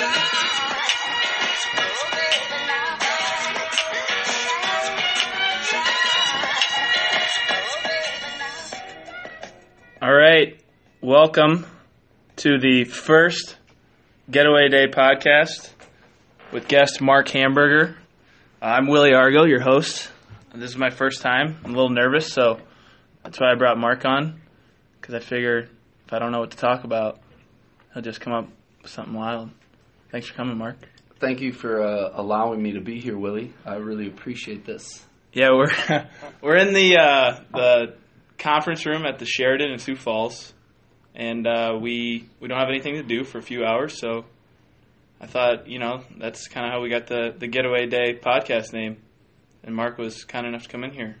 All right, welcome to the first Getaway Day podcast with guest Mark Hamburger. I'm Willie Argo, your host. This is my first time. I'm a little nervous, so that's why I brought Mark on because I figured if I don't know what to talk about, he'll just come up with something wild. Thanks for coming, Mark. Thank you for uh, allowing me to be here, Willie. I really appreciate this. Yeah, we're we're in the uh, the conference room at the Sheraton in Sioux Falls, and uh, we we don't have anything to do for a few hours, so I thought you know that's kind of how we got the the Getaway Day podcast name, and Mark was kind enough to come in here.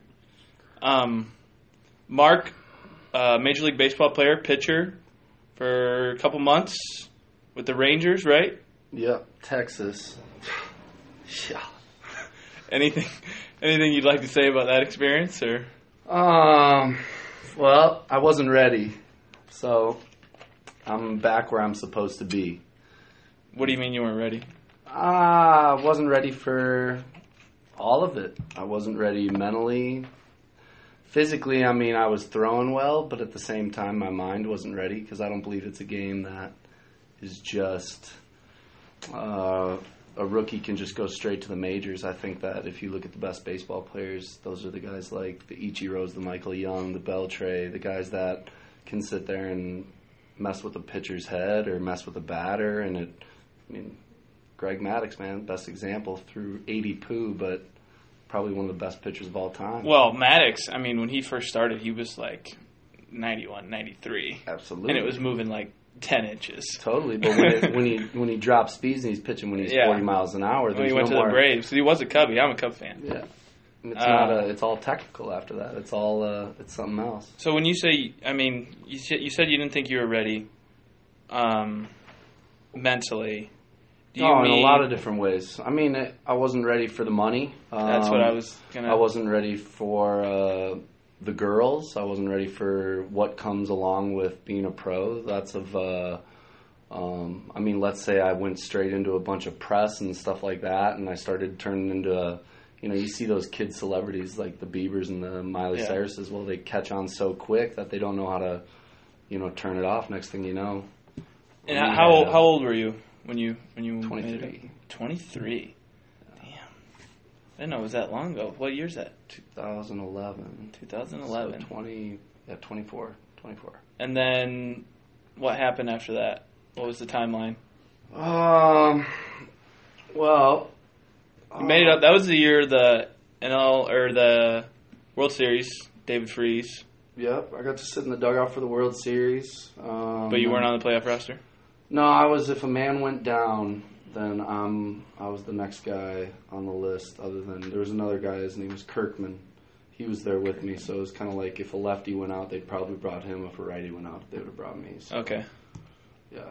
Um, Mark, uh, Major League Baseball player, pitcher for a couple months with the Rangers, right? Yep, Texas. yeah. Anything anything you'd like to say about that experience, or? Um, well, I wasn't ready, so I'm back where I'm supposed to be. What do you mean you weren't ready? Ah, I wasn't ready for all of it. I wasn't ready mentally. Physically, I mean, I was throwing well, but at the same time, my mind wasn't ready because I don't believe it's a game that is just uh, a rookie can just go straight to the majors. I think that if you look at the best baseball players, those are the guys like the Ichiros, the Michael Young, the Beltre, the guys that can sit there and mess with a pitcher's head or mess with a batter. And it, I mean, Greg Maddux, man, best example through 80 poo, but probably one of the best pitchers of all time. Well, Maddux, I mean, when he first started, he was like 91, 93. Absolutely. And it was moving like 10 inches. Totally, but when, it, when he when he drops speeds and he's pitching when he's Yeah. 40 miles an hour, When he went no to more. the Braves. He was a Cubby. I'm a Cub fan. Yeah, it's Uh, not a. It's all technical after that. It's all. Uh, it's something else. So when you say, I mean, you said, you said you didn't think you were ready um, mentally. Do you oh, mean, in a lot of different ways. I mean, I wasn't ready for the money. Um, That's what I was going to. I wasn't ready for uh, the girls. I wasn't ready for what comes along with being a pro. That's of. Uh, um, I mean, let's say I went straight into a bunch of press and stuff like that, and I started turning into a. You know, you see those kid celebrities like the Biebers and the Miley Yeah. Cyruses. Well, they catch on so quick that they don't know how to, you know, turn it off. Next thing you know, And how, how, old, how old were you when you when you made it? 23. 23. I didn't know it was that long ago. What year's that? 2011. 2011. So 20, yeah, 24. 24. And then what happened after that? What was the timeline? Um, well, You made it up. That was the year the NL or the World Series. David Freese, Yep, I got to sit in the dugout for the World Series. Um, but you weren't on the playoff roster. No, I was. If a man went down, then um, I was the next guy on the list. Other than there was another guy. His name was Kirkman. He was there with me, so it was kind of like if a lefty went out, they'd probably brought him. If a righty went out, they would have brought me. So, Okay, yeah,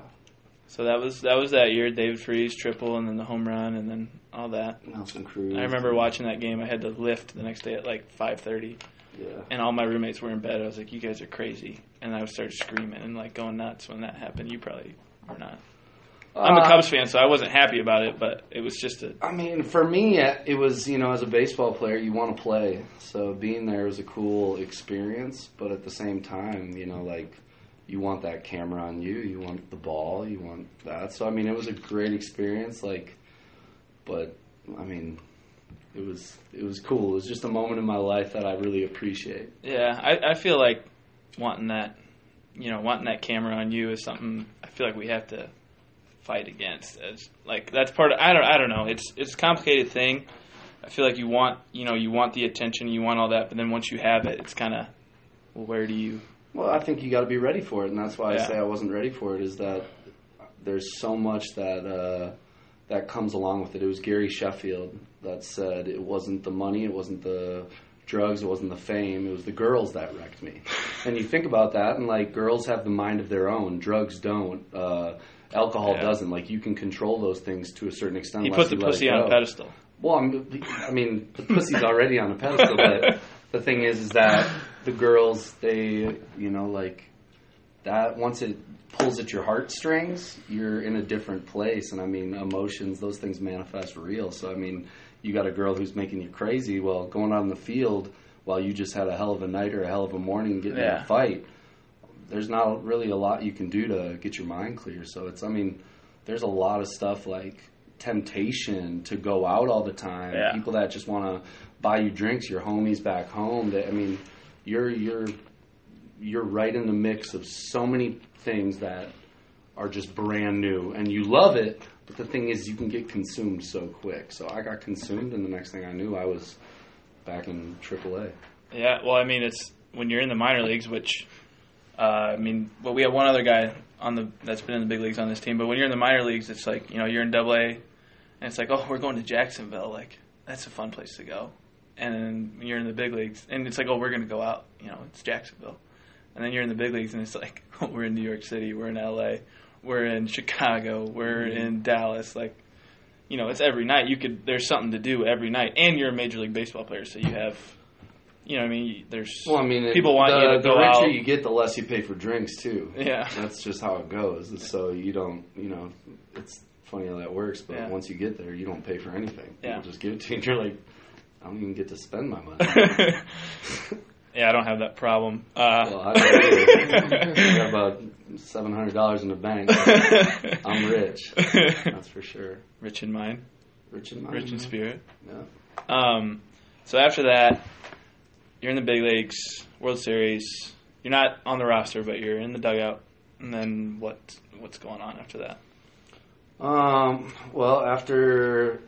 so that was that was that year. David Freese triple, and then the home run, and then all that. Nelson Cruz. I remember watching that game. I had to lift the next day at like 5:30, Yeah. and all my roommates were in bed. I was like, "You guys are crazy!" And I started screaming and like going nuts when that happened. You probably were not. I'm a Uh, Cubs fan, so I wasn't happy about it, but it was just a I mean, for me, it was you know, as a baseball player, you want to play. So being there was a cool experience, but at the same time, you know, like you want that camera on you, you want the ball, you want that. So I mean, it was a great experience. Like, but I mean, it was it was cool. It was just a moment in my life that I really appreciate. Yeah, I, I feel like wanting that, you know, wanting that camera on you is something I feel like we have to fight against. As like that's part of I don't I don't know. It's it's a complicated thing. I feel like you want you know you want the attention, you want all that, but then once you have it, it's kind of well, where do you? Well, I think you got to be ready for it, and that's why Yeah. I say I wasn't ready for it. Is that there's so much that uh, that comes along with it. It was Gary Sheffield that said it wasn't the money, it wasn't the drugs, it wasn't the fame, it was the girls that wrecked me. and you think about that, and like girls have the mind of their own, drugs don't. Uh, alcohol Yeah. doesn't. Like you can control those things to a certain extent. He put the you let it pussy on a pedestal. Well, I'm, I mean, the pussy's already on a pedestal, but the thing is, is that the girls, they, you know, like, that once it pulls at your heartstrings, you're in a different place. And I mean, emotions, those things manifest real. So I mean, you got a girl who's making you crazy. Well, going out on the field while you just had a hell of a night or a hell of a morning getting in a fight, there's not really a lot you can do to get your mind clear. So it's, I mean, there's a lot of stuff like temptation to go out all the time. Yeah. People that just want to buy you drinks, your homies back home. That I mean, you're you're you're right in the mix of so many things that are just brand new, and you love it. But the thing is, you can get consumed so quick. So I got consumed, and the next thing I knew, I was back in AAA. Yeah, well, I mean, it's when you're in the minor leagues, which uh, I mean, well, we have one other guy on the that's been in the big leagues on this team, but when you're in the minor leagues, it's like you know you're in Double A, and it's like, oh, we're going to Jacksonville, like that's a fun place to go, and then you're in the big leagues, and it's like, oh, we're going to go out, you know, it's Jacksonville, and then you're in the big leagues, and it's like, oh, we're in New York City, we're in L.A., we're in Chicago, we're in Dallas, like. You know, it's every night. You could. There's something to do every night, and you're a major league baseball player, so you have you know, I mean, there's Well, I mean, it- People want the, you to the go richer out. you get, the less you pay for drinks too. yeah, That's just how it goes. So you don't, you know, it's funny how that works. But Yeah. once you get there, you don't pay for anything. Yeah. People just give it to you, and you're like, I don't even get to spend my money. yeah, I don't have that problem. Uh, well, I, I got about seven hundred dollars in the bank. I'm rich. That's for sure. rich in mind, Rich in mind. rich in spirit. Yeah. Um, so after that, you're in the big leagues, World Series. You're not on the roster, but you're in the dugout. And then what? What's going on after that? Um. Well, after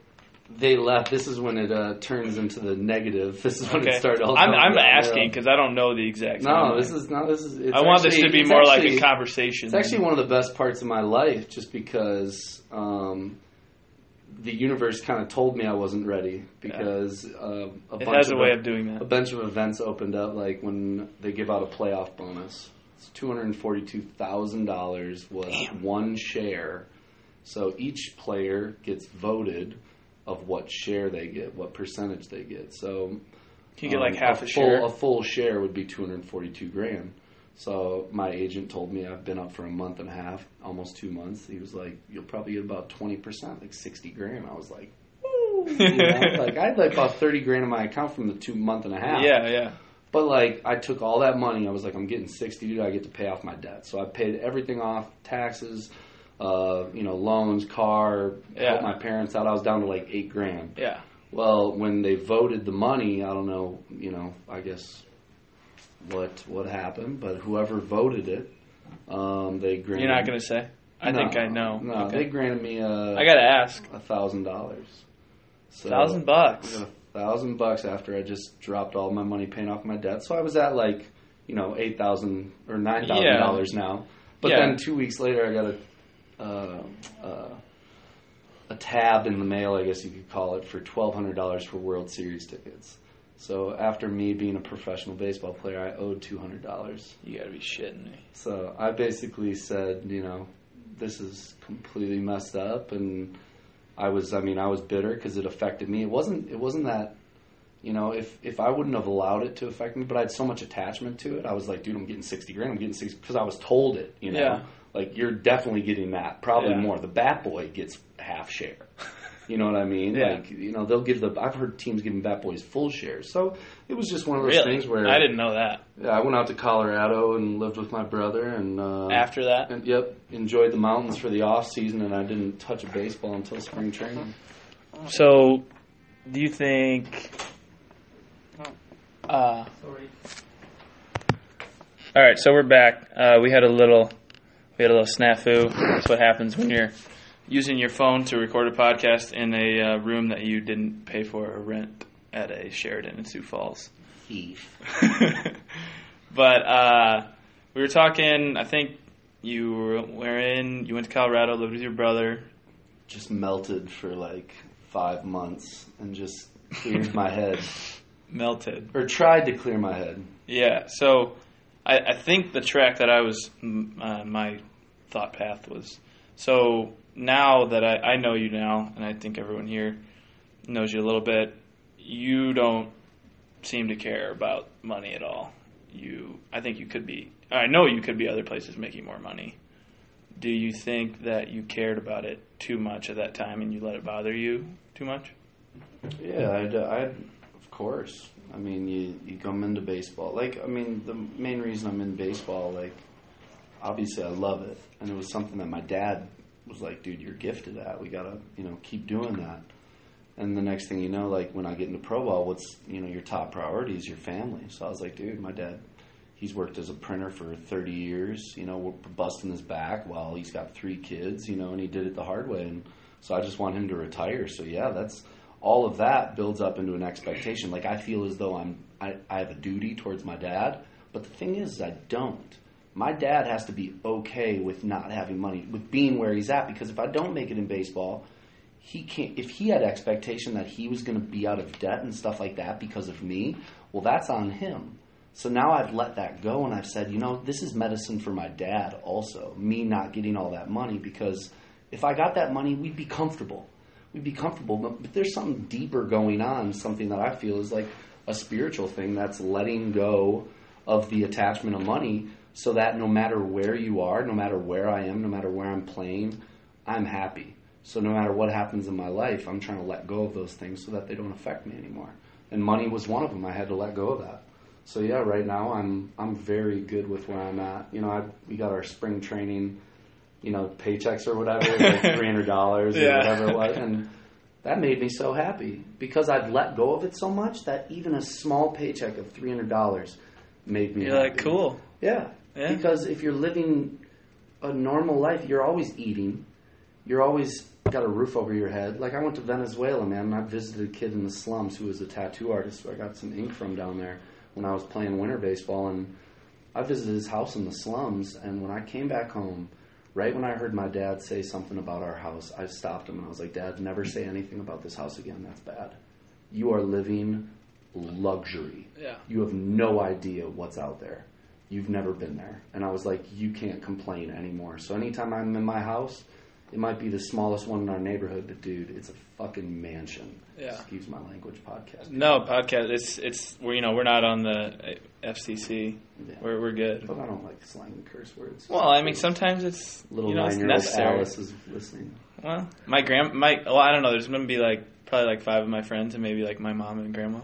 they left, this is when it uh, turns into the negative. This is when Okay, it started. all I'm, I'm asking because I don't know the exact. No, timeline. this is no. This is. It's I want this to be more like a conversation. It's actually one of the best parts of my life, just because um, the universe kind of told me I wasn't ready because uh, a It bunch has a of way of doing that. a bunch of events opened up, like when they give out a playoff bonus. It's two hundred forty-two thousand dollars was Damn. one share, so each player gets voted of what share they get, what percentage they get. So Can you get like um, half a, full, share? A full share would be two hundred forty-two grand. So my agent told me I've been up for a month and a half, almost two months. He was like, "You'll probably get about twenty percent, like sixty grand." I was like, "Woo!" You know? like I had like about thirty grand in my account from the two month and a half. yeah, yeah. But like I took all that money, I was like, I'm getting sixty, dude. I get to pay off my debt. So I paid everything off, taxes, uh, you know, loans, car, Yeah. helped my parents out. I was down to like eight grand. Yeah. Well, when they voted the money, I don't know, you know, I guess what what happened, but whoever voted it, um, they granted. You're not going to say? I think I know. No, Okay. they granted me a I got to ask. a thousand dollars. So Thousand bucks. A thousand bucks after I just dropped all my money paying off my debt. So I was at like, you know, eight thousand or nine thousand Yeah. dollars now. But Yeah. then two weeks later, I got a uh, uh, a tab in the mail, I guess you could call it, for twelve hundred dollars for World Series tickets. So after me being a professional baseball player, I owed two hundred dollars. You got to be shitting me. So I basically said, you know, this is completely messed up, and I was, I mean, I was bitter because it affected me. It wasn't, it wasn't that, you know, if if I wouldn't have allowed it to affect me, but I had so much attachment to it, I was like, dude, I'm getting sixty grand, I'm getting sixty because I was told it, you know, Yeah. like you're definitely getting that, probably Yeah. more. The bat boy gets half share. You know what I mean? Yeah. Like, you know, they'll give the. I've heard teams giving bat boys full shares. So it was just one of those Really? things where I didn't know that. yeah, I went out to Colorado and lived with my brother, and uh, After that? and, yep, enjoyed the mountains for the off season, and I didn't touch a baseball until spring training. So, do you think? Uh, all right, so we're back. Uh, we had a little, we had a little snafu. That's what happens when you're using your phone to record a podcast in a uh, room that you didn't pay for or rent at a Sheraton in Sioux Falls. Thief. but uh, we were talking. I think you were, were in. You went to Colorado, lived with your brother. Just melted for like five months, and just cleared my head, Melted. or tried to clear my head. Yeah. So, I, I think the track that I was uh, my thought path was. So now that I, I know you now, and I think everyone here knows you a little bit, you don't seem to care about money at all. you. I think you could be. I know you could be other places making more money. Do you think that you cared about it too much at that time and you let it bother you too much? Yeah, I'd, I'd, of course. I mean, you you come into baseball. Like, I mean, the main reason I'm in baseball, like, obviously I love it, and it was something that my dad was like, "Dude, you're gifted at. We gotta, you know, keep doing that." And the next thing you know, like when I get into pro ball, what's you know your top priority is your family. So I was like, dude, my dad, he's worked as a printer for 30 years. You know, we're busting his back while he's got three kids. You know, and he did it the hard way. And so I just want him to retire. So yeah, that's all of that builds up into an expectation. Like I feel as though I'm I, I have a duty towards my dad, but the thing is, I don't. My dad has to be okay with not having money, with being where he's at, because if I don't make it in baseball, he can't. If he had expectation that he was going to be out of debt and stuff like that because of me, well, that's on him. So now I've let that go and I've said, you know, this is medicine for my dad also. Me not getting all that money because if I got that money, we'd be comfortable. We'd be comfortable. But, but there's something deeper going on, something that I feel is like a spiritual thing that's letting go of the attachment of money so that no matter where you are, no matter where I am, no matter where I'm playing, I'm happy. So no matter what happens in my life, I'm trying to let go of those things so that they don't affect me anymore. And money was one of them. I had to let go of that. So yeah, right now I'm I'm very good with where I'm at. You know, I, we got our spring training, you know, paychecks or whatever, like three hundred dollars or whatever it was, and that made me so happy because I'd let go of it so much that even a small paycheck of three hundred dollars made me. You're happy. like, cool. Yeah. Yeah. Because if you're living a normal life, you're always eating. You're always got a roof over your head. Like I went to Venezuela, man, and I visited a kid in the slums who was a tattoo artist who I got some ink from down there when I was playing winter baseball and I visited his house in the slums and when I came back home, right when I heard my dad say something about our house, I stopped him and I was like, Dad, never say anything about this house again. That's bad. You are living luxury. Yeah. You have no idea what's out there. You've never been there. And I was like, you can't complain anymore. So anytime I'm in my house, it might be the smallest one in our neighborhood, but dude, it's a fucking mansion. Yeah. Excuse my language podcast. No podcast. It's it's we're you know we're not on the uh, FCC. Yeah. We're we're good. But I don't like slang and curse words. Well, I mean sometimes it's little you know it's necessary. Alice is listening. Well, my grand my well I don't know. There's gonna be like probably like five of my friends and maybe like my mom and grandma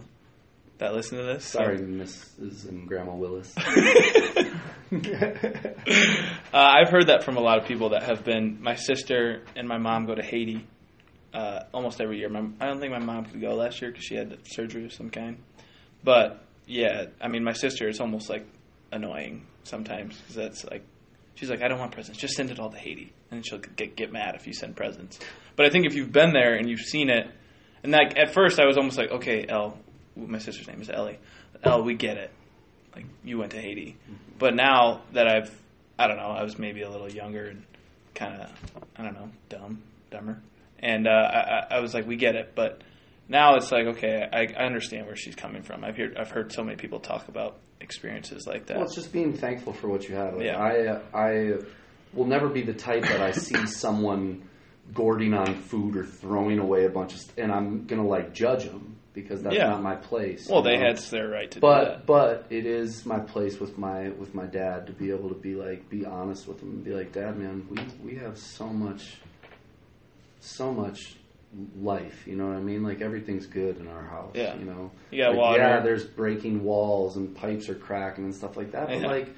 that listen to this. so- Sorry, Mrs. and Grandma Willis. Uh, I've heard that from a lot of people that have been. My sister and my mom go to Haiti uh, almost every year. My, I don't think my mom could go last year because she had surgery of some kind. But yeah, I mean, my sister is almost like annoying sometimes because that's like she's like, I don't want presents. Just send it all to Haiti, and she'll get get mad if you send presents. But I think if you've been there and you've seen it, and like at first I was almost like, okay, Elle, my sister's name is Ellie. Elle, we get it. Like you went to Haiti, but now that I've, I don't know, I was maybe a little younger and kind of, I don't know, dumb, dumber, and uh, I, I- was like, we get it. But now it's like, okay, I, I understand where she's coming from. I've heard, I've heard so many people talk about experiences like that. Well, it's just being thankful for what you have. Like, Yeah. I uh, I will never be the type that I see someone gourding on food or throwing away a bunch of, st- and I'm gonna like judge them because that's Yeah. not my place. well, they know? had their right to do But but it is my place with my with my dad to be able to be like be honest with him and be like, Dad, man, we we have so much, so much life. You know what I mean? Like everything's good in our house. Yeah. You know. You got Like, water. Yeah, there's breaking walls and pipes are cracking and stuff like that. But Yeah. like,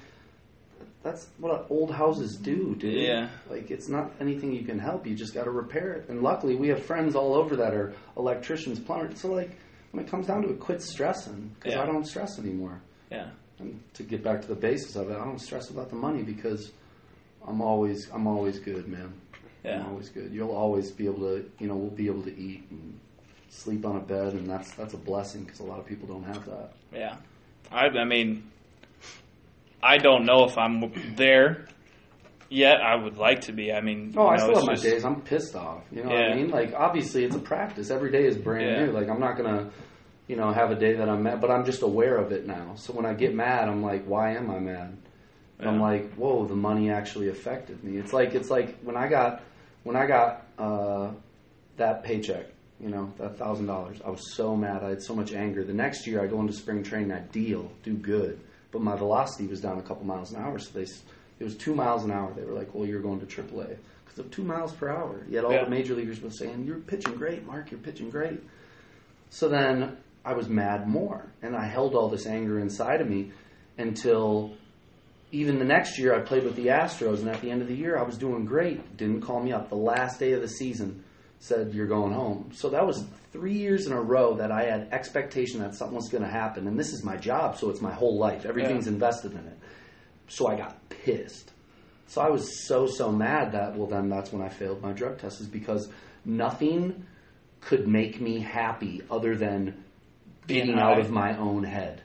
that's what old houses do, dude. Yeah. Like it's not anything you can help. You just got to repair it. And luckily, we have friends all over that are electricians, plumbers. So like, when it comes down to it, quit stressing because Yeah. I don't stress anymore. Yeah. And to get back to the basis of it, I don't stress about the money because I'm always I'm always good, man. Yeah. I'm always good. You'll always be able to, you know, we'll be able to eat and sleep on a bed, and that's that's a blessing because a lot of people don't have that. Yeah, I, I mean, I don't know if I'm there yet. I would like to be. I mean, Oh, you I know, still it's have my just- days. I'm pissed off. You know what I mean? Like, obviously, it's a practice. Every day is brand Yeah. new. Like, I'm not gonna, you know, have a day that I'm mad, but I'm just aware of it now. So when I get mad, I'm like, why am I mad? And I'm like, whoa, the money actually affected me. It's like it's like when I got when I got uh, that paycheck, you know, that thousand dollars. I was so mad. I had so much anger. The next year, I go into spring training. I deal, do good. but my velocity was down a couple miles an hour. So they it was two miles an hour. They were like, "Well, you're going to AAA because of two miles per hour." Yet all Yeah. the major leaguers were saying, "You're pitching great, Mark. You're pitching great." So then I was mad more, and I held all this anger inside of me until even the next year I played with the Astros, and at the end of the year I was doing great. Didn't call me up. The last day of the season said you're going home. So that was three years in a row that I had expectation that something was going to happen, and this is my job, so it's my whole life. Everything's invested in it. So I got pissed. So I was so so mad that well then that's when I failed my drug test is because nothing could make me happy other than Being out high. of my own head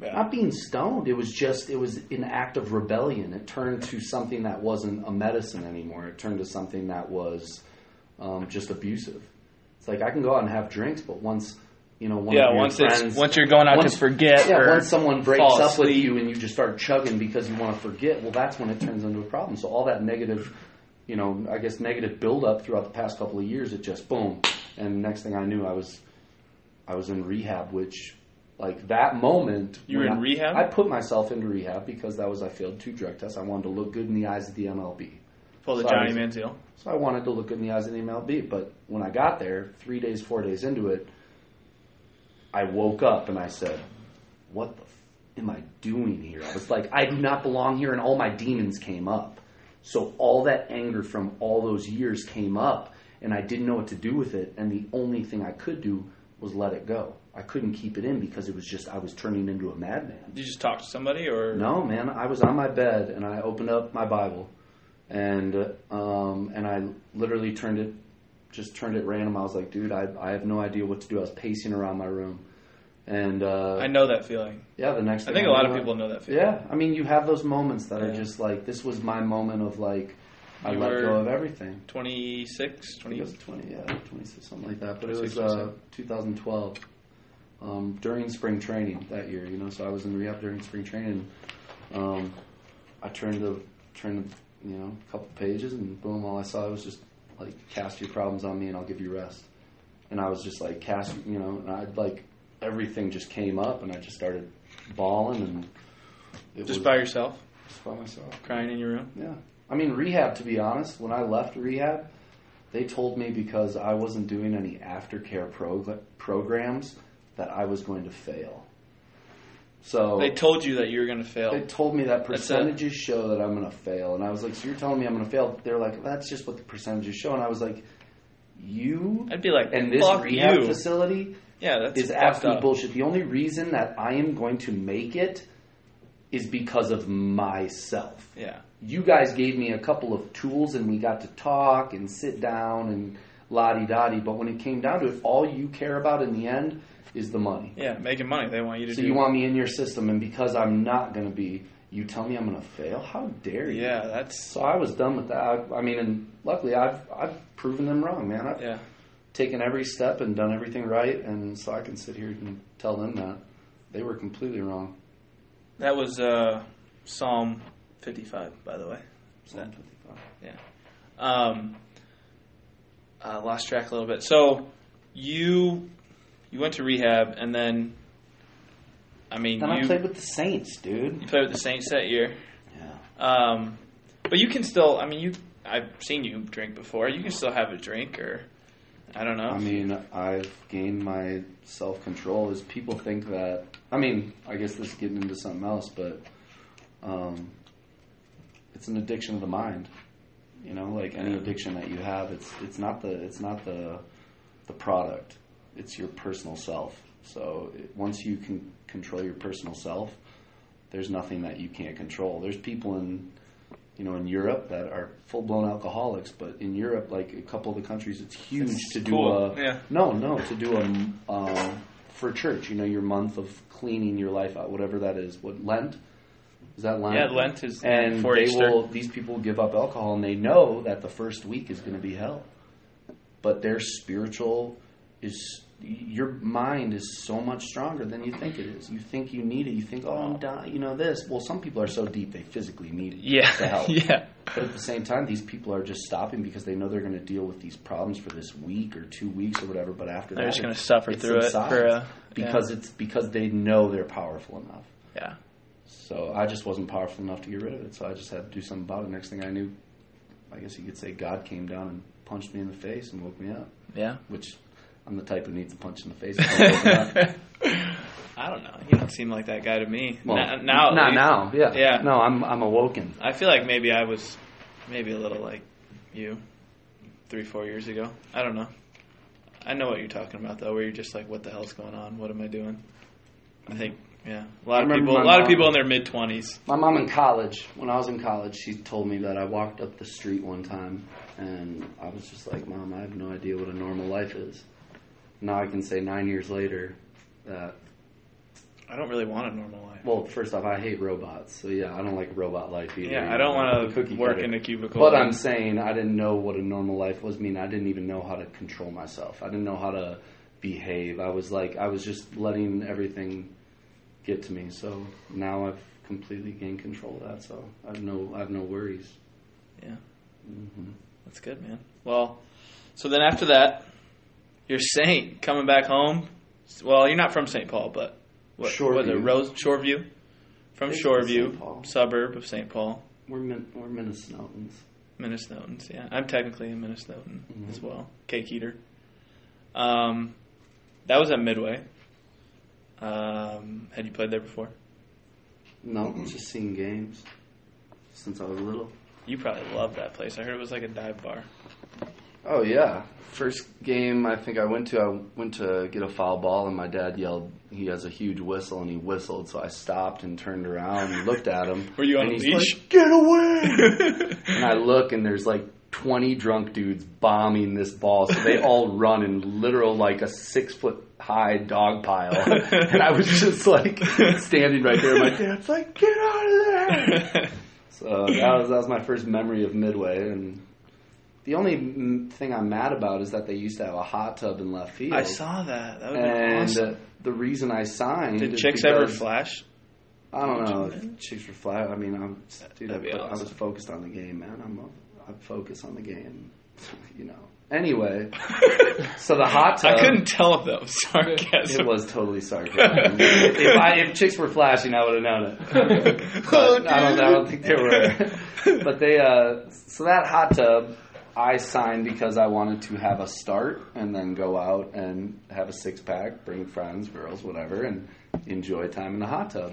Yeah. not being stoned. It was just it was an act of rebellion. It turned to something that wasn't a medicine anymore. It turned to something that was um, just abusive. It's like I can go out and have drinks, but once you know one yeah, of your once friends, it's once you're going out once- to forget, yeah, or once someone breaks up with you and you just start chugging because you want to forget, well, that's when it turns into a problem. So all that negative, you know, I guess negative buildup throughout the past couple of years, it just boom, and next thing I knew, I was, I was in rehab, which. Like that moment, You were in I- rehab? I put myself into rehab because that was I failed two drug tests. I wanted to look good in the eyes of the MLB. pull the So Johnny was- Manziel. So I wanted to look good in the eyes of the MLB. But when I got there, three days, four days into it, I woke up and I said, "What the f- am I doing here?" I was like, "I do not belong here," and all my demons came up. So all that anger from all those years came up, and I didn't know what to do with it. And the only thing I could do was let it go. I couldn't keep it in because it was just I was turning into a madman. Did you just talk to somebody, or No, man. I was on my bed and I opened up my Bible, and um, and I literally turned it, just turned it random. I was like, dude, I I have no idea what to do. I was pacing around my room, and uh, I know that feeling. yeah, the next. I think a lot of people know that feeling. Yeah, I mean, you have those moments that are just like this was my moment of like I You let go of everything. 26, 20. it was 20, yeah, 26, something like that. But it was uh, 2012 um, during spring training that year, you know. So I was in rehab during spring training. Um, I turned to turned to, you know a couple pages, and boom, all I saw was just like cast your problems on me, and I'll give you rest. And I was just like cast, you know, and I like everything just came up, and I just started bawling, and Just was by yourself, just by myself. crying in your room. Yeah. I mean, rehab, to be honest, when I left rehab, they told me because I wasn't doing any aftercare prog- programs that I was going to fail. So They told you that you were going to fail. they told me that percentages show that I'm going to fail. And I was like, so you're telling me I'm going to fail? They're like, that's just what the percentages show. And I was like, you I'd be like, and this rehab you. facility yeah, that's is absolute up. bullshit. The only reason that I am going to make it is because of myself Yeah, you guys gave me a couple of tools and we got to talk and sit down and la di da di. But when it came down to it, all you care about in the end is the money. yeah, making money. They want you to So do. you want me in your system, and because I'm not going to be, you tell me I'm going to fail. How dare you? Yeah, that's So I was done with that. I, I mean, and luckily I've I've proven them wrong, man. I've yeah. taken every step and done everything right, and so I can sit here and tell them that they were completely wrong. That was uh, Psalm 55, by the way. Psalm 55. Um, I lost track a little bit. So you you went to rehab, and then I mean Then you I played with the Saints, dude. you played with the Saints that year. Yeah. Um, but you can still. I mean, you. I've seen you drink before. You can still have a drink, or I don't know. I mean, I've gained my self control. As people think that, I mean, I guess this is getting into something else, but um, it's an addiction of the mind. You know, like any addiction that you have, it's it's not the it's not the the product. It's your personal self. So it, once you can control your personal self, there's nothing that you can't control. There's people in you know in Europe that are full blown alcoholics, but in Europe, like a couple of the countries, it's huge It's to do cool, a yeah. no no to do a um, for church. You know your month of cleaning your life out, whatever that is. What Lent is that Lent? yeah, Lent is and they Easter. will these people give up alcohol and they know that the first week is going to be hell but their spiritual is your mind is so much stronger than you think it is you think you need it you think oh i'm dying you know this well some people are so deep they physically need it to Yeah, help yeah, but at the same time these people are just stopping because they know they're going to deal with these problems for this week or two weeks or whatever but after that, They're that just gonna suffer through it for, uh, because it's because they know they're powerful enough yeah. So I just wasn't powerful enough to get rid of it. So I just had to do something about it. Next thing I knew, I guess you could say God came down and punched me in the face and woke me up. Yeah. Which I'm the type who needs a punch in the face. to wake me up. I don't know. You don't seem like that guy to me. Well, now, now not least. now. Yeah. Yeah. No, I'm I'm awoken. I feel like maybe I was maybe a little like you three, four years ago. I don't know. I know what you're talking about though, where you're just like, what the hell's going on? What am I doing? I think yeah. A lot I of people a my lot of people in their mid twenties. My mom in college, when I was in college, she told me that I walked up the street one time and I was just like, Mom, I have no idea what a normal life is. Now I can say nine years later that, I don't really want a normal life. well, first off, I hate robots. So yeah, I don't like robot life either. Yeah, I don't want to work cutter. in a cubicle. But I'm saying I didn't know what a normal life was. I mean, I didn't even know how to control myself. I didn't know how to behave. I was like, I was just letting everything get to me. So now I've completely gained control of that. So I have no, I have no worries. Yeah. hmm That's good, man. Well, so then after that, you're Saint coming back home. Well, you're not from St. Paul, but what was it? Shoreview. Rose Shoreview, from Shoreview, suburb of St. Paul, We're Min- we're Minnesotans. Minnesotans. Yeah, I'm technically a Minnesotan Mhm. as well. Cake eater. Um, that was at Midway. Um, had you played there before? No, just seen games since I was little. You probably loved that place. I heard it was like a dive bar. Oh yeah. First game I think I went to, I went to get a foul ball, and my dad yelled. He has a huge whistle, and he whistled. So I stopped and turned around and looked at him. Were you on and a he's leash? Like, Get away! and I look, and there's like 20 drunk dudes bombing this ball. So they all run in literal like a six foot high dog pile, and I was just like standing right there. My dad's like, "Get out of there!" So that was that was my first memory of Midway, and the only mm, thing I'm mad about is that they used to have a hot tub in left field. I saw that. That would and awesome. uh, the reason I signed Did chicks ever flash? I don't know. If Chicks were flat. I mean, I'm dude. I, That'd be put- I was focused on the game, man. I'm I focus on the game. You know. Anyway, so the hot tub. I couldn't tell if that was sarcasm. It was totally sarcasm. if I if chicks were flashing, I would have known it. Oh, But I don't. I don't think they were. but they. Uh, so that hot tub, I signed because I wanted to have a start and then go out and have a six pack, bring friends, girls, whatever, and enjoy time in the hot tub.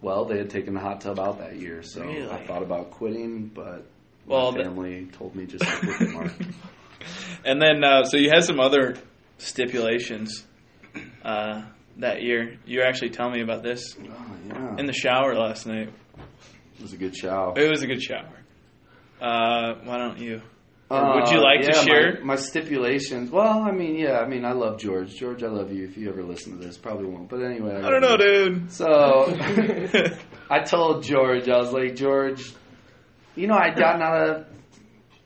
Well, they had taken the hot tub out that year, so I thought about quitting, but Well, my the- family told me just to quit it, Mark. And then, uh, so you had some other stipulations uh, that year. You were actually telling me about this Oh, yeah. in the shower last night. it was a good shower. It was a good shower. Uh, why don't you? Or would you Uh, like to yeah, my- share? My, stipulations? Well, I mean, yeah, I mean, I love George. George, I love you. If you ever listen to this, probably won't. But anyway, I don't know, you. dude. So I told George, I was like, George, you know, I'd gotten out of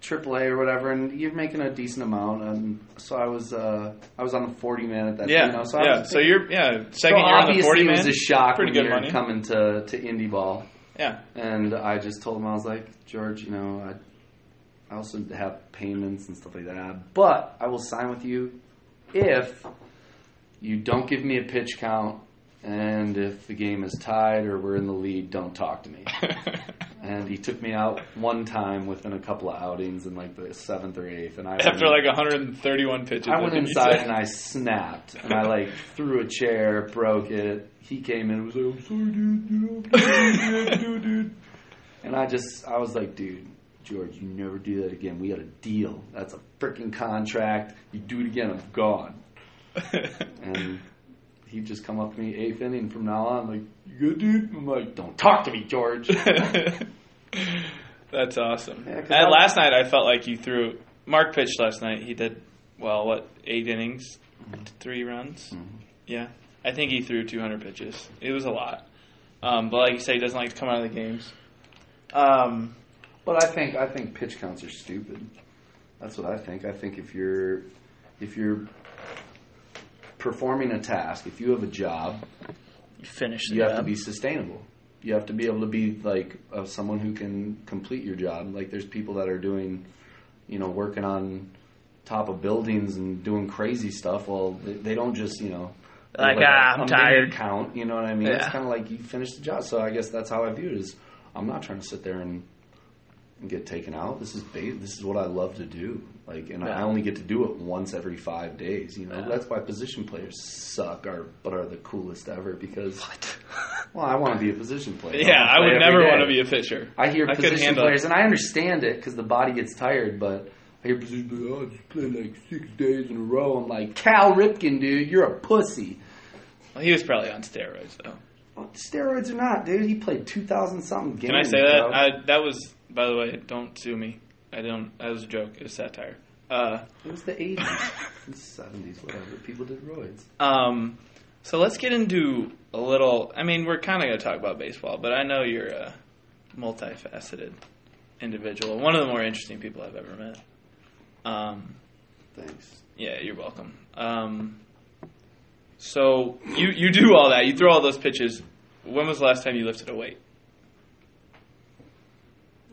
AAA or whatever, and you're making a decent amount, and so I was, uh, I was on the 40 man at that. yeah, you know, so I yeah. So you're yeah so second year on the obviously forty it man. was a shock Pretty when good money. coming to to indie ball. Yeah, And I just told him I was like, George, you know, I, I also have payments and stuff like that, but I will sign with you if you don't give me a pitch count, and if the game is tied or we're in the lead, don't talk to me. and he took me out one time within a couple of outings in like the seventh or eighth, and I after like 131 pitches. I went inside and I snapped and I like threw a chair, broke it. He came in and was like, I'm sorry, dude, you know, I can't do it, dude. And I just, I was like, dude, George, you never do that again. We got a deal. That's a freaking contract. You do it again, I'm gone. And he'd just come up to me eighth inning from now on, like, you good, dude? I'm like, don't talk to me, George. That's awesome. Yeah, and last night I felt like you threw. Mark pitched last night. He did well. What eight innings, three runs? Mhm. Yeah, I think he threw 200 pitches. It was a lot. Um, but like you say, he doesn't like to come out of the games. Um, But I think I think pitch counts are stupid. That's what I think. I think if you're if you're performing a task, if you have a job, you finished. The you have to be sustainable. You have to be able to be like uh, someone who can complete your job. Like there's people that are doing, you know, working on top of buildings and doing crazy stuff. Well, they, they don't just you know Like, a- ah, I'm tired. Count, you know what I mean? It's kind of like you finish the job. So I guess that's how I view it. Is I'm not trying to sit there and, and get taken out. This is ba- this is what I love to do. Like, and I only get to do it once every five days. You know, Yeah. that's why position players suck, are but are the coolest ever because. Well, I want to be a position player. Yeah, I wanna would never day. want to be a pitcher. I hear I position players, and I understand it because the body gets tired. But I hear position players, oh, I just played like six days in a row. I'm like, Cal Ripken, dude, you're a pussy. Well, he was probably on steroids though. Well, steroids or not, dude, he played two thousand something games. Can I say that? I, that was, by the way, don't sue me. I don't. That was a joke. It was satire. Uh, it was the '80s, the '70s, whatever. People did roids. um, so let's get into a little. I mean, we're kind of going to talk about baseball, but I know you're a multifaceted individual. One of the more interesting people I've ever met. Um, Thanks. yeah, you're welcome. Um, so you you do all that. You throw all those pitches. When was the last time you lifted a weight?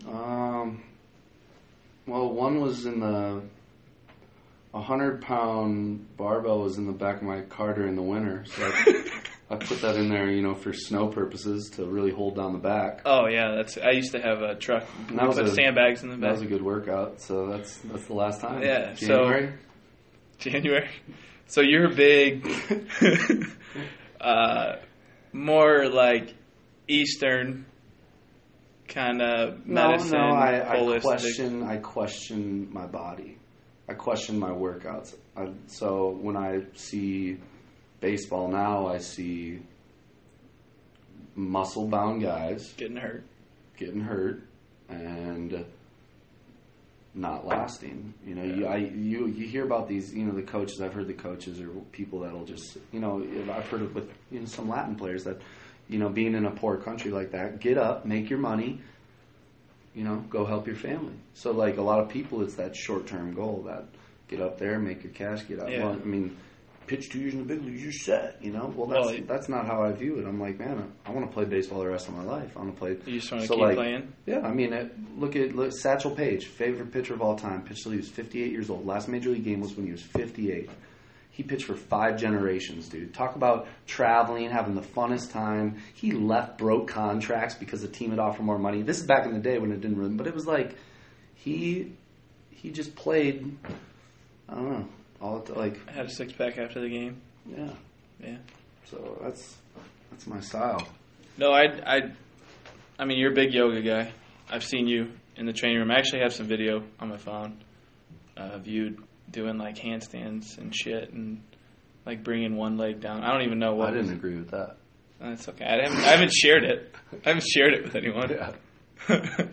Um, well, one was in the a hundred pound barbell was in the back of my car during the winter, so I, I put that in there, you know, for snow purposes to really hold down the back. Oh yeah, that's. I used to have a truck. And that was put a- sandbags in the back. That was a good workout, so that's that's the last time. Yeah, so- January. January. So you're big, uh, more like Eastern kind of medicine. No, no, I, I question. I question my body. I question my workouts. I, so when I see baseball now, I see muscle-bound guys getting hurt. getting hurt and not lasting. You know, you, I, you you hear about these. You know, the coaches. I've heard the coaches or people that'll just. You know, I've heard it with you know some Latin players that, you know, being in a poor country like that, get up, make your money. You know, go help your family. So like a lot of people, it's that short term goal that get up there, make your cash, get out. Yeah. Well, I mean. Pitch two years in the big leagues, you're set. You know, well, that's Well, it- that's not how I view it. I'm like, man, I, want to play baseball the rest of my life. I want to play. You just want to So, keep like, playing. Yeah, I mean, it, look at look, Satchel Paige, favorite pitcher of all time. Pitched till he was 58 years old. Last major league game was when he was 58. He pitched for five generations, dude. Talk about traveling, having the funnest time. He left broke contracts because the team had offered more money. This is back in the day when it didn't really, but it was like he he just played. I don't know, all the, like I had a six pack after the game. yeah. Yeah. So that's that's my style. No, I, I, I mean, you're a big yoga guy. I've seen you in the training room. I actually have some video on my phone uh, you doing like handstands and shit, and like bringing one leg down. I don't even know what. I didn't was- agree with that. That's okay. I haven't, I haven't shared it. I haven't shared it with anyone.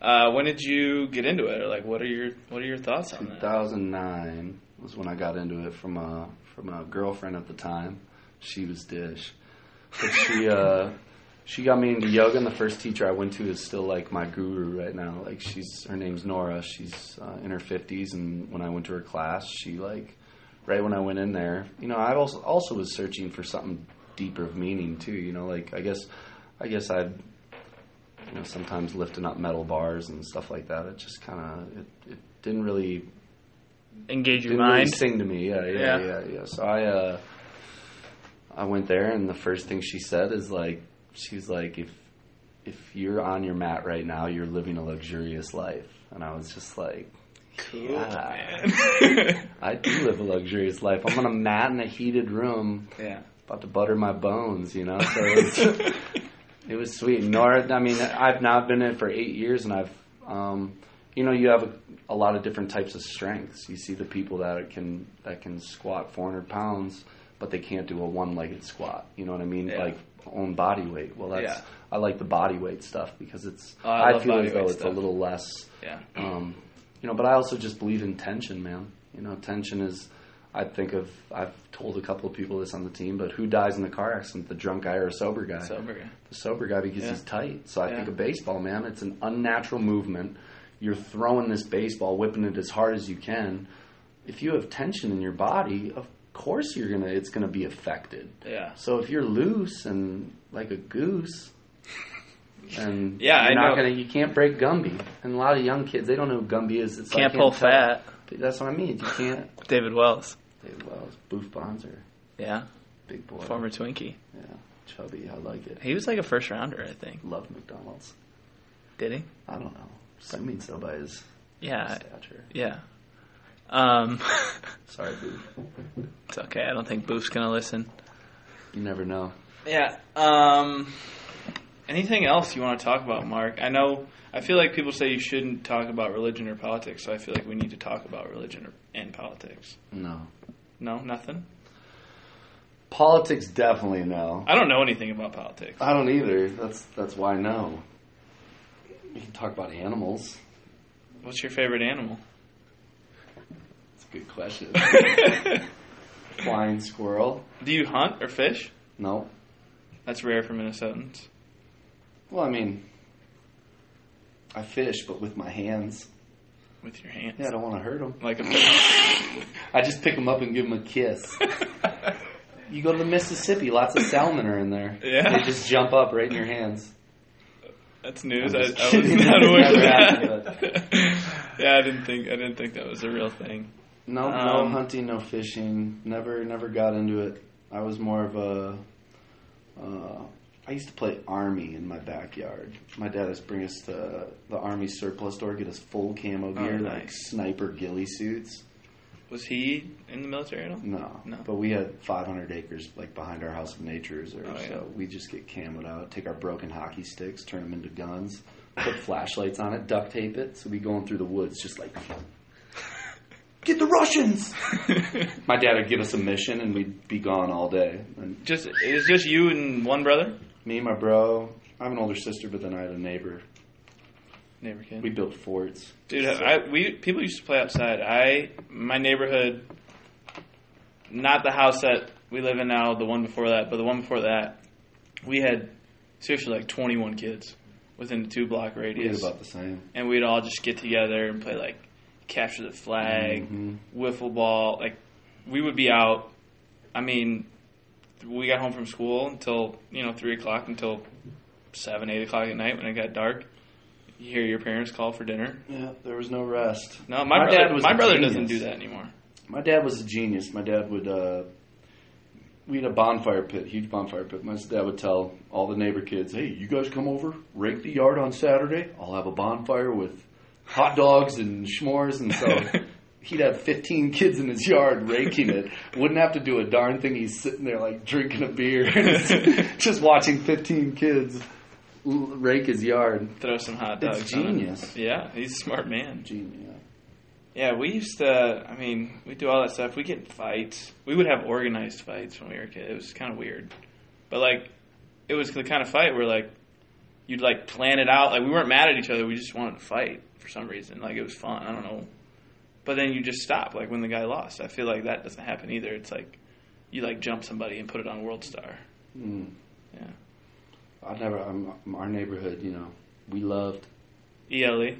uh, when did you get into it, or like, what are your what are your thoughts on that? 2009 was when I got into it from a from a girlfriend at the time. She was dish, but she uh, she got me into yoga. And the first teacher I went to is still like my guru right now. Like she's her name's Nora. She's uh, in her 50s, and when I went to her class, she like right when I went in there, you know, I also also was searching for something deeper of meaning too. You know, like I guess I guess I'd you know sometimes lifting up metal bars and stuff like that. It just kind of it, it didn't really Engage your didn't really sing to me. Yeah, yeah, Yeah. yeah, yeah. So I uh, I went there, and the first thing she said is like, she's like, if if you're on your mat right now, you're living a luxurious life, and I was just like. Cool, Yeah. man. I do live a luxurious life. I'm on a mat in a heated room, yeah. about to butter my bones, you know. So it's, it was sweet. Nor, I mean, I've now been in for eight years, and I've, um, you know, you have a, a lot of different types of strengths. You see the people that can that can squat 400 pounds, but they can't do a one-legged squat. You know what I mean? Yeah. Like own body weight. Well, that's Yeah. I like the body weight stuff because it's Oh, I I, feel as though it's stuff. a little less. Yeah. Um, you know, but I also just believe in tension, man. You know, tension is. I think of. I've told a couple of people this on the team, but who dies in the car accident? The drunk guy or a sober guy? Sober guy. The sober guy because Yeah. he's tight. So I Yeah. think of baseball, man. It's an unnatural movement. You're throwing this baseball, whipping it as hard as you can. If you have tension in your body, of course you're gonna. It's gonna be affected. Yeah. So if you're loose and like a goose, and Yeah, you're I not know. gonna, you can't break Gumby. And a lot of young kids, they don't know who Gumby is. It's Can't I pull tell. fat. That's what I mean. You can't. David Wells. David Wells, Boof Bonser, Yeah. big boy. Former Twinkie. Yeah, chubby. I like it. He was like a first rounder, I think. Loved McDonald's. Did he? I don't know. Assuming so by his Yeah. stature. Yeah. Um, Sorry, boo. it's okay. I don't think Boof's gonna listen. You never know. Yeah. Um, anything else you want to talk about, Mark? I know. I feel like people say you shouldn't talk about religion or politics, so I feel like we need to talk about religion or, and politics. No. No, nothing. Politics, definitely no. I don't know anything about politics. I don't either. That's that's why no. We can talk about animals. What's your favorite animal? That's a good question. Flying squirrel? Do you hunt or fish? No. That's rare for Minnesotans. Well, I mean, I fish, but with my hands. With your hands. Yeah, I don't want to hurt them. Like a I just pick them up and give them a kiss. You go to the Mississippi, lots of salmon are in there. Yeah. They just jump up right in your hands. That's news. I'm I, was not aware of Never that. yeah, I didn't think I didn't think that was a real thing. No, no Um, hunting, no fishing. Never, never got into it. I was more of a. Uh, I used to play army in my backyard. My dad used to bring us to the army surplus store, get us full camo gear, like Oh, nice. sniper ghillie suits. Was he in the military at all? No, No. But we had 500 acres like behind our house of nature reserve, Oh, yeah. so we just get camoed out, take our broken hockey sticks, turn them into guns, put flashlights on it, duct tape it, so we going through the woods just like. Get the Russians! My dad would give us a mission, and we'd be gone all day. And just it's just you and one brother. me and my bro, I have an older sister, but then I had a neighbor. Neighbor kid. We built forts. Dude, I we people used to play outside. I my neighborhood, not the house that we live in now, the one before that, but the one before that, we had seriously like 21 kids within the two block We did radius, about the same. and we'd all just get together and play like capture the flag, Mhm. wiffle ball. Like we would be out. I mean, we got home from school until you know three o'clock until seven, eight o'clock at night when it got dark. You hear your parents call for dinner. Yeah, there was no rest. No, my, My brother, dad was my brother genius. doesn't do that anymore. My dad was a genius. My dad would. Uh, we had a bonfire pit, huge bonfire pit. My dad would tell all the neighbor kids, "Hey, you guys come over, rake the yard on Saturday. I'll have a bonfire with hot dogs and s'mores." And so he'd have 15 kids in his yard raking it. Wouldn't have to do a darn thing. He's sitting there like drinking a beer, just watching 15 kids rake his yard. Throw some hot dogs. It's genius. Yeah, he's a smart man. Genius. Yeah, we used to. I mean, we do all that stuff. We get fights. We would have organized fights when we were kids. It was kind of weird, but like, it was the kind of fight where like, you'd like plan it out. Like we weren't mad at each other. We just wanted to fight for some reason. Like it was fun. I don't know. But then you just stop. Like when the guy lost. I feel like that doesn't happen either. It's like, you like jump somebody and put it on World Star. Mm. Yeah. I never. Um, our neighborhood, you know, we loved ELE,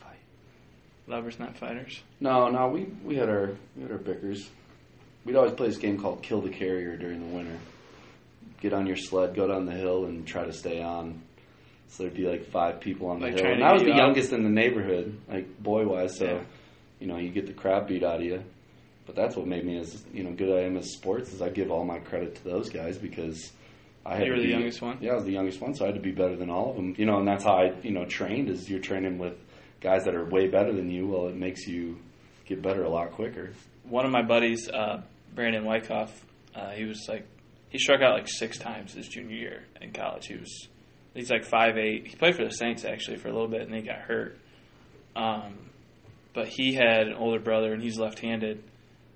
fight. E, lovers not fighters. No, no, we we had our we had our bickers. We'd always play this game called Kill the Carrier during the winter. Get on your sled, go down the hill, and try to stay on. So there'd be like five people on the Like hill, and I was the out. youngest in the neighborhood, like boy wise. So Yeah. you know, you get the crap beat out of you. But that's what made me as you know good I am as sports is I give all my credit to those guys because I had You were to the youngest one? Yeah, I was the youngest one, so I had to be better than all of them. You know, and that's how I you know trained is you're training with guys that are way better than you. Well, it makes you get better a lot quicker. one of my buddies, uh, Brandon Wyckoff, uh, he was like, he struck out like six times his junior year in college. He was, he's like five eight. He played for the Saints actually for a little bit, and he got hurt. Um, but he had an older brother, and he's left-handed.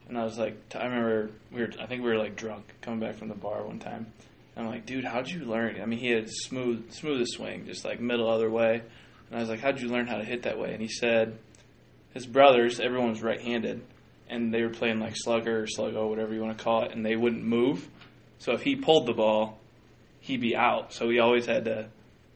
And I was like, I remember we were, I think we were like drunk coming back from the bar one time. And I'm like, dude, how'd you learn? I mean, he had smooth, smoothest swing, just like middle other way. And I was like, how'd you learn how to hit that way? And he said, his brothers, everyone was right-handed, and they were playing like slugger or sluggo, whatever you want to call it, and they wouldn't move. So if he pulled the ball, he'd be out. So we always had to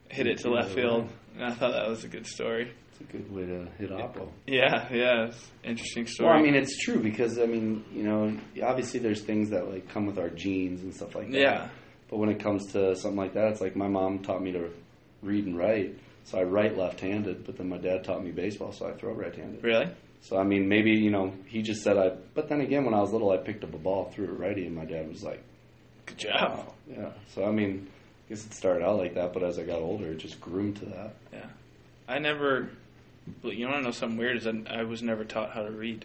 hit it to left field. And I thought that was a good story. It's a good way to hit oppo. Yeah, yeah, interesting story. Well, I mean, it's true because I mean, you know, obviously there's things that like come with our genes and stuff like that. yeah, But when it comes to something like that, it's like my mom taught me to read and write, so I write left-handed. But then my dad taught me baseball, so I throw right-handed. really? So I mean, maybe you know, he just said I. But then again, when I was little, I picked up a ball, threw it righty, and my dad was like, Good job. Wow. Yeah. So I mean, I guess it started out like that, but as I got older, it just grew to that. Yeah. I never. You want to know something weird? Is I, I was never taught how to read.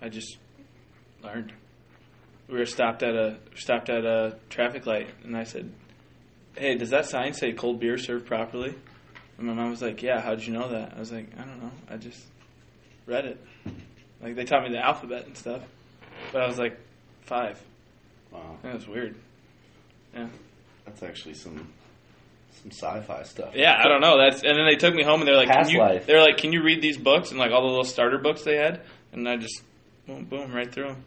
I just learned. We were stopped at a stopped at a traffic light, and I said, "Hey, does that sign say cold beer served properly?" And my mom was like, "Yeah." How did you know that? I was like, "I don't know. I just read it. Like they taught me the alphabet and stuff." But I was like five. Wow. That was weird. Yeah. That's actually some some sci-fi stuff. Yeah, I don't know. That's and then they took me home and they're like, Past can you, they're like, can you read these books and like all the little starter books they had, and I just boom, boom, right through them.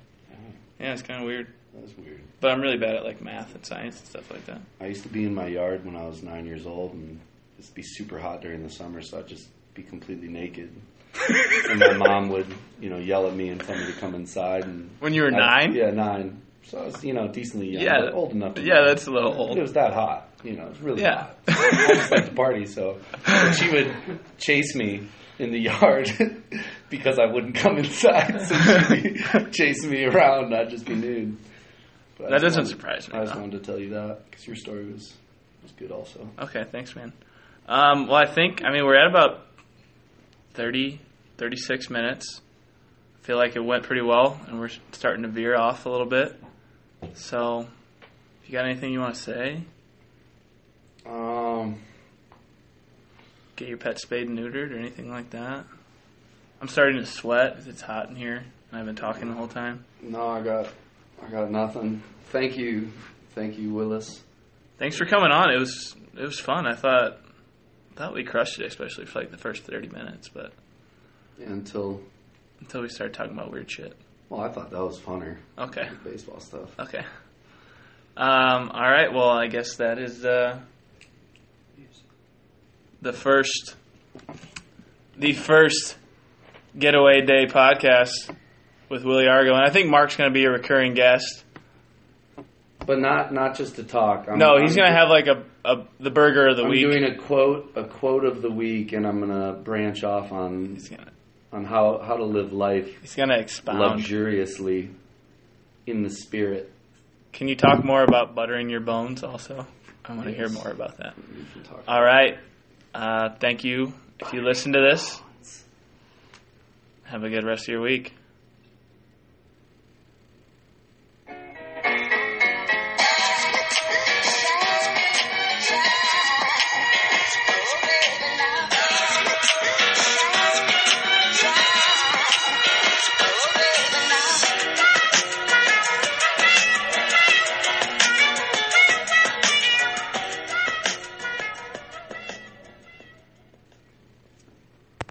Yeah, it's kind of weird, That's weird. but I'm really bad at like math and science and stuff like that. I used to be in my yard when I was nine years old, and it'd be super hot during the summer, so I'd just be completely naked. and my mom would, you know, yell at me and tell me to come inside. And When you were I'd- nine? yeah, nine. So I was, you know, decently young, Yeah, old enough. To Yeah, that's a little old. It was that hot, you know. It was really Yeah. hot. I just like to party, so but she would chase me in the yard because I wouldn't come inside. So she'd be chasing me around, I'd just be nude. But That doesn't wanted- surprise me, I just though. wanted to tell you that because your story was was good, also. Okay, thanks, man. Um, well, I think I mean we're at about 30, 36 minutes. I feel like it went pretty well, and we're starting to veer off a little bit. So, if you got anything you want to say, Um, get your pet spayed and neutered or anything like that. I'm starting to sweat 'cause it's hot in here, and I've been talking the whole time. no, I got I got nothing. Thank you, thank you, Willis. Thanks for coming on. It was it was fun. I thought thought we crushed it, especially for like the first 30 minutes, but Until until we started talking about weird shit. Well, I thought that was funner. Okay. Baseball stuff. Okay. Um, all right. Well, I guess that is uh, the first, the first getaway day podcast with Willie Argo, and I think Mark's going to be a recurring guest. But not not just to talk. I'm, no, he's going to have like a, a the burger of the I'm week. doing a quote a quote of the week, and I'm gonna branch off on he's gonna on how how to live life he's gonna expound. luxuriously in the spirit. Can you talk more about buttering your bones? Also, I want to hear more about that. All right. Uh, thank you. If you listen to this, have a good rest of your week.